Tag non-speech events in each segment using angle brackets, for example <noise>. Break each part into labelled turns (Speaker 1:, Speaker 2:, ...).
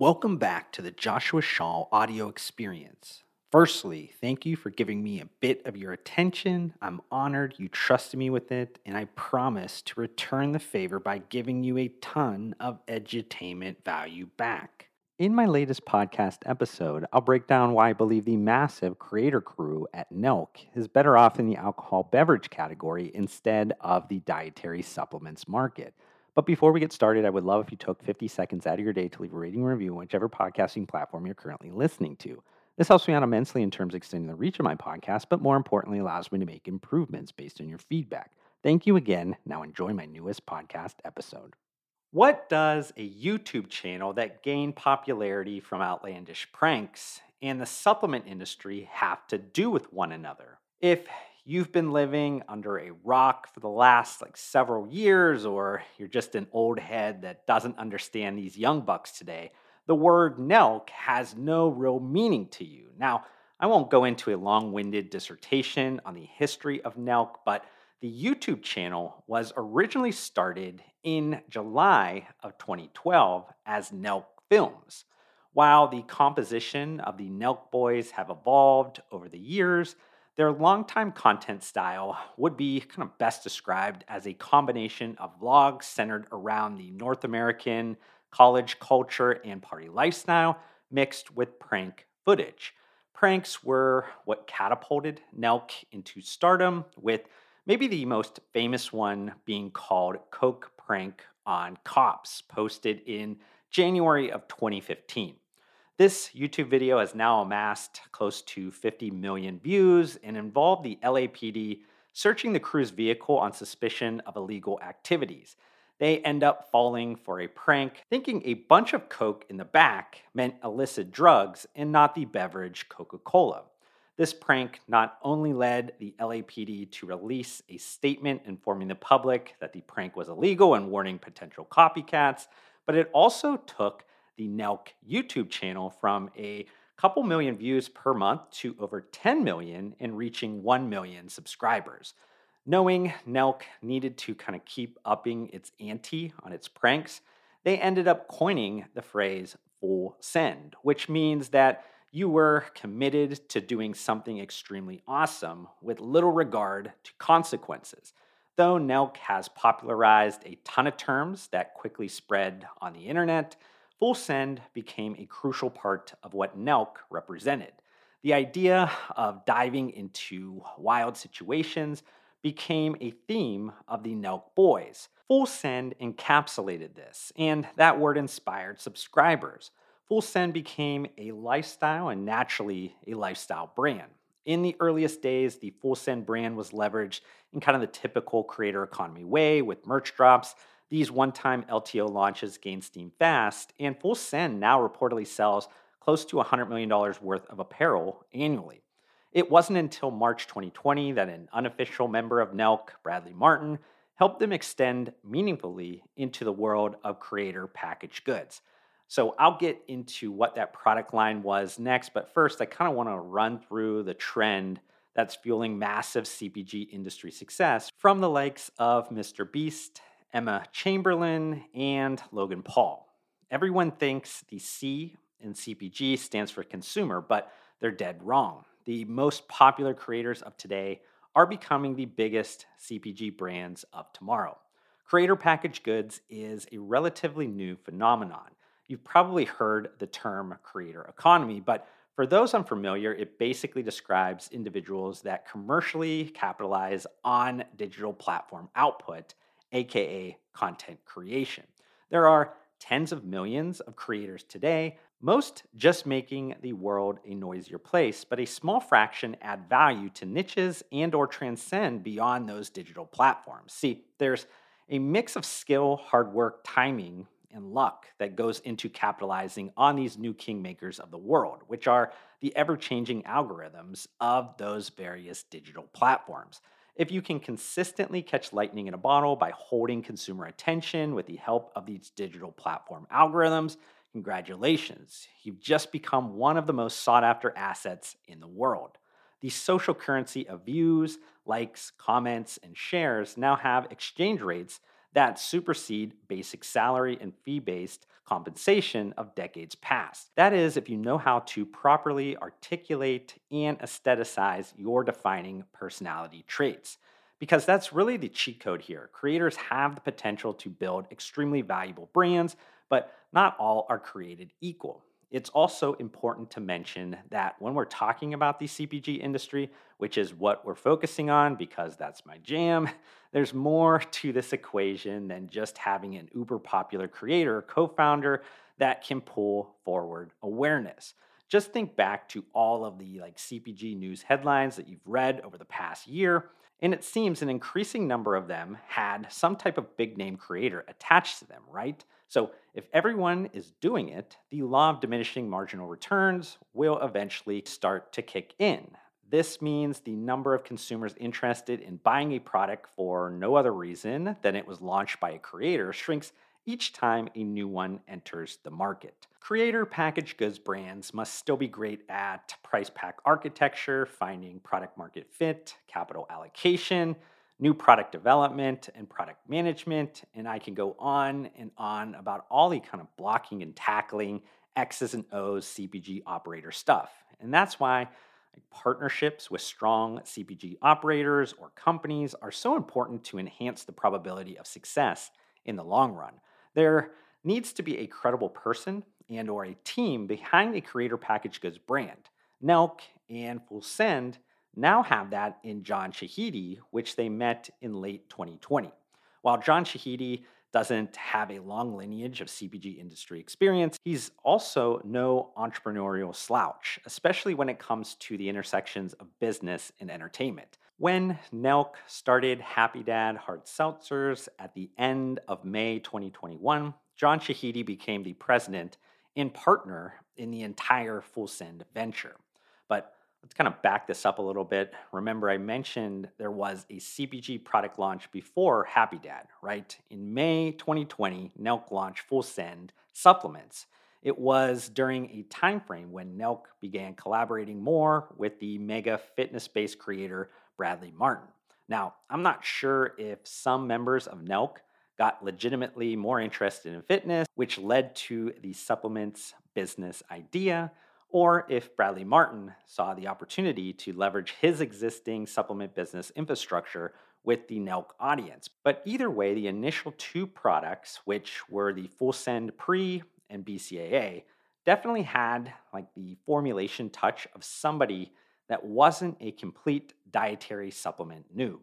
Speaker 1: Welcome back to the Joshua Shaw audio experience. Firstly, thank you for giving me a bit of your attention. I'm honored you trusted me with it, and I promise to return the favor by giving you a ton of edutainment value back. In my latest podcast episode, I'll break down why I believe the massive creator crew at Nelk is better off in the alcohol beverage category instead of the dietary supplements market. But before we get started, I would love if you took 50 seconds out of your day to leave a rating and review on whichever podcasting platform you're currently listening to. This helps me out immensely in terms of extending the reach of my podcast, but more importantly, allows me to make improvements based on your feedback. Thank you again. Now enjoy my newest podcast episode. What does a YouTube channel that gained popularity from outlandish pranks and the supplement industry have to do with one another? If you've been living under a rock for the last like several years, or you're just an old head that doesn't understand these young bucks today, the word Nelk has no real meaning to you. Now, I won't go into a long winded dissertation on the history of Nelk, but the YouTube channel was originally started in July of 2012 as Nelk Films. While the composition of the Nelk Boys have evolved over the years, their longtime content style would be kind of best described as a combination of vlogs centered around the North American college culture and party lifestyle mixed with prank footage. Pranks were what catapulted Nelk into stardom, with maybe the most famous one being called Coke Prank on Cops, posted in January of 2015. This YouTube video has now amassed close to 50 million views and involved the LAPD searching the crew's vehicle on suspicion of illegal activities they end up falling for a prank, thinking a bunch of Coke in the back meant illicit drugs and not the beverage Coca Cola. This prank not only led the LAPD to release a statement informing the public that the prank was illegal and warning potential copycats, but it also took the Nelk YouTube channel from a couple million views per month to over 10 million and reaching 1 million subscribers. Knowing Nelk needed to kind of keep upping its ante on its pranks, they ended up coining the phrase full send, which means that you were committed to doing something extremely awesome with little regard to consequences. Though Nelk has popularized a ton of terms that quickly spread on the internet, full send became a crucial part of what Nelk represented. The idea of diving into wild situations became a theme of the Nelk Boys. Full Send encapsulated this, and that word inspired subscribers. Full Send became a lifestyle and naturally a lifestyle brand. In the earliest days, the Full Send brand was leveraged in kind of the typical creator economy way with merch drops. These one time LTO launches gained steam fast, and Full Send now reportedly sells close to $100 million worth of apparel annually. It wasn't until March 2020 that an unofficial member of Nelk, Bradley Martin, helped them extend meaningfully into the world of creator packaged goods. So I'll get into what that product line was next, but first I kind of want to run through the trend that's fueling massive CPG industry success from the likes of Mr. Beast, Emma Chamberlain, and Logan Paul. Everyone thinks the C in CPG stands for consumer, but they're dead wrong the most popular creators of today are becoming the biggest CPG brands of tomorrow. Creator packaged goods is a relatively new phenomenon. You've probably heard the term creator economy, but for those unfamiliar, it basically describes individuals that commercially capitalize on digital platform output, aka content creation. There are tens of millions of creators today, most just making the world a noisier place, but a small fraction add value to niches and or transcend beyond those digital platforms. See, there's a mix of skill, hard work, timing, and luck that goes into capitalizing on these new kingmakers of the world, which are the ever changing algorithms of those various digital platforms. If you can consistently catch lightning in a bottle by holding consumer attention with the help of these digital platform algorithms, Congratulations, you've just become one of the most sought after assets in the world. The social currency of views, likes, comments, and shares now have exchange rates that supersede basic salary and fee based compensation of decades past. That is, if you know how to properly articulate and aestheticize your defining personality traits. Because that's really the cheat code here. Creators have the potential to build extremely valuable brands, but not all are created equal. It's also important to mention that when we're talking about the CPG industry, which is what we're focusing on because that's my jam, <laughs> there's more to this equation than just having an uber popular creator, co founder that can pull forward awareness. Just think back to all of the like CPG news headlines that you've read over the past year, and it seems an increasing number of them had some type of big name creator attached to them, right? So, if everyone is doing it, the law of diminishing marginal returns will eventually start to kick in. This means the number of consumers interested in buying a product for no other reason than it was launched by a creator shrinks each time a new one enters the market. Creator packaged goods brands must still be great at price pack architecture, finding product market fit, capital allocation, new product development and product management. And I can go on and on about all the kind of blocking and tackling X's and O's CPG operator stuff. And that's why partnerships with strong CPG operators or companies are so important to enhance the probability of success in the long run. There needs to be a credible person and or a team behind a creator packaged goods brand. Nelk and Full Send now have that in John Shahidi, which they met in late 2020. While John Shahidi doesn't have a long lineage of CPG industry experience, he's also no entrepreneurial slouch, especially when it comes to the intersections of business and entertainment. When Nelk started Happy Dad Hard Seltzers at the end of May 2021, John Shahidi became the president and partner in the entire Full Send venture. But let's kind of back this up a little bit. Remember, I mentioned there was a CPG product launch before Happy Dad, right? In May 2020, Nelk launched Full Send supplements. It was during a time frame when Nelk began collaborating more with the mega fitness based creator Bradley Martin. Now, I'm not sure if some members of Nelk got legitimately more interested in fitness, which led to the supplements business idea, or if Bradley Martin saw the opportunity to leverage his existing supplement business infrastructure with the Nelk audience. But either way, the initial two products, which were the Full Send Pre and BCAA, definitely had like the formulation touch of somebody that wasn't a complete dietary supplement noob.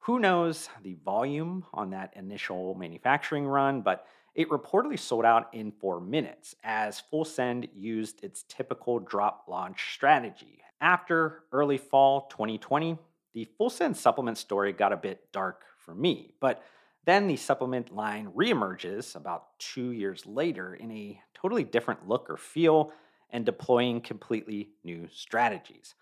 Speaker 1: Who knows the volume on that initial manufacturing run, but it reportedly sold out in four minutes as Full Send used its typical drop launch strategy. After early fall 2020, the Full Send supplement story got a bit dark for me, but then the supplement line reemerges about two years later in a totally different look or feel and deploying completely new strategies.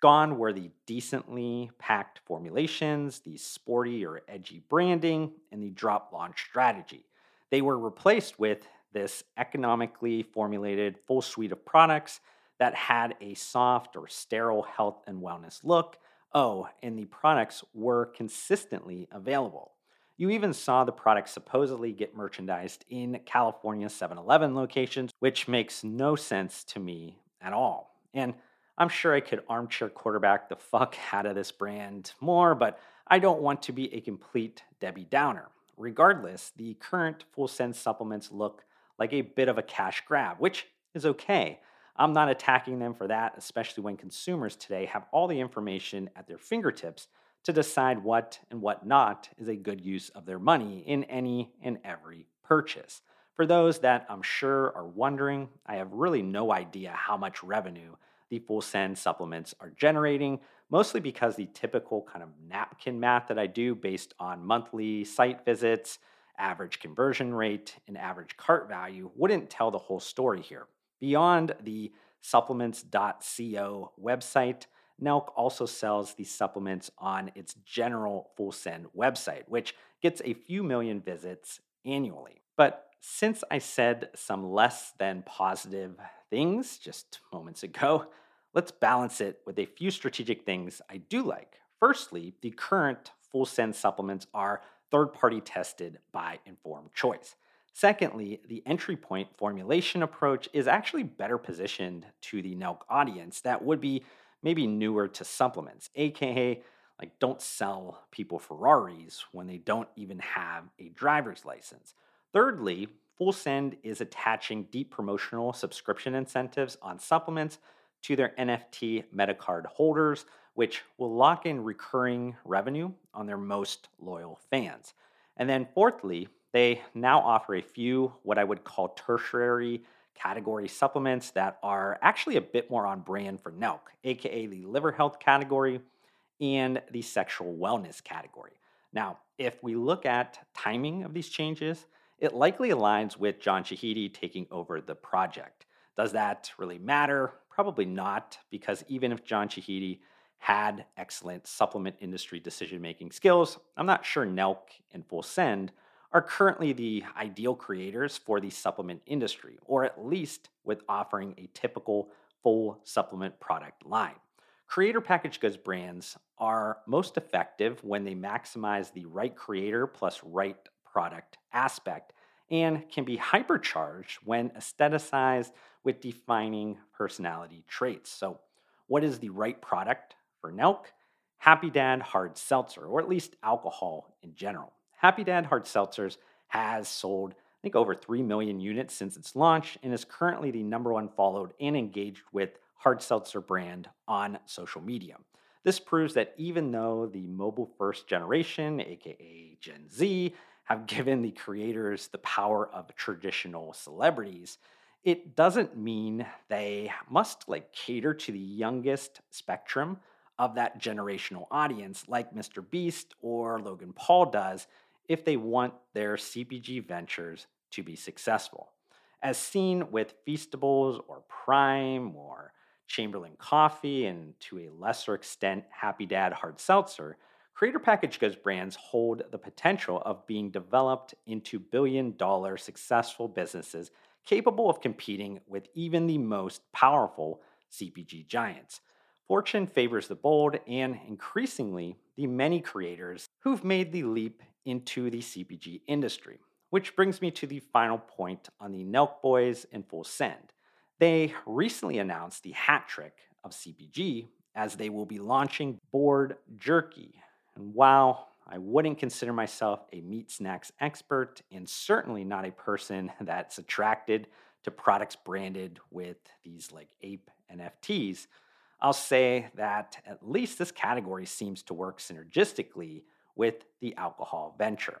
Speaker 1: Gone were the decently packed formulations, the sporty or edgy branding, and the drop launch strategy. They were replaced with this economically formulated full suite of products that had a soft or sterile health and wellness look. Oh, and the products were consistently available. You even saw the products supposedly get merchandised in California 7 Eleven locations, which makes no sense to me at all. And I'm sure I could armchair quarterback the fuck <laughs> out of this brand more, but I don't want to be a complete Debbie Downer. Regardless, the current Full Send supplements look like a bit of a cash grab, which is okay. I'm not attacking them for that, especially when consumers today have all the information at their fingertips to decide what and what not is a good use of their money in any and every purchase. For those that I'm sure are wondering, I have really no idea how much revenue the Full Send supplements are generating, mostly because the typical kind of napkin math that I do based on monthly site visits, average conversion rate, and average cart value wouldn't tell the whole story here. Beyond the supplements.co website, Nelk also sells these supplements on its general Full Send website, which gets a few million visits annually. But since I said some less than positive things just moments ago, let's balance it with a few strategic things I do like. Firstly, the current full send supplements are third party tested by Informed Choice. Secondly, the entry point formulation approach is actually better positioned to the Nelk audience that would be maybe newer to supplements, aka like don't sell people Ferraris when they don't even have a driver's license. Thirdly, Full Send is attaching deep promotional subscription incentives on supplements to their NFT MetaCard holders, which will lock in recurring revenue on their most loyal fans. And then, fourthly, they now offer a few what I would call tertiary category supplements that are actually a bit more on brand for Nelk, aka the liver health category and the sexual wellness category. Now, if we look at timing of these changes, it likely aligns with John Shahidi taking over the project. Does that really matter? Probably not, because even if John Shahidi had excellent supplement industry decision making skills, I'm not sure Nelk and Full Send are currently the ideal creators for the supplement industry, or at least with offering a typical full supplement product line. Creator packaged goods brands are most effective when they maximize the right creator plus right product aspect and can be hypercharged when aestheticized with defining personality traits. So, what is the right product for Nelk? Happy Dad Hard Seltzer, or at least alcohol in general. Happy Dad Hard Seltzers has sold, I think, over 3 million units since its launch and is currently the number one followed and engaged with hard seltzer brand on social media. This proves that even though the mobile first generation, aka Gen Z, have given the creators the power of traditional celebrities, it doesn't mean they must like cater to the youngest spectrum of that generational audience like Mr. Beast or Logan Paul does if they want their CPG ventures to be successful. As seen with Feastables or Prime or Chamberlain Coffee, and to a lesser extent, Happy Dad Hard Seltzer, creator package goods brands hold the potential of being developed into billion dollar successful businesses capable of competing with even the most powerful CPG giants. Fortune favors the bold and increasingly the many creators who've made the leap into the CPG industry. Which brings me to the final point on the Nelk Boys and Full Send. They recently announced the hat trick of CPG as they will be launching Bored Jerky. And while I wouldn't consider myself a meat snacks expert and certainly not a person <laughs> that's attracted to products branded with these like ape NFTs, I'll say that at least this category seems to work synergistically with the alcohol venture.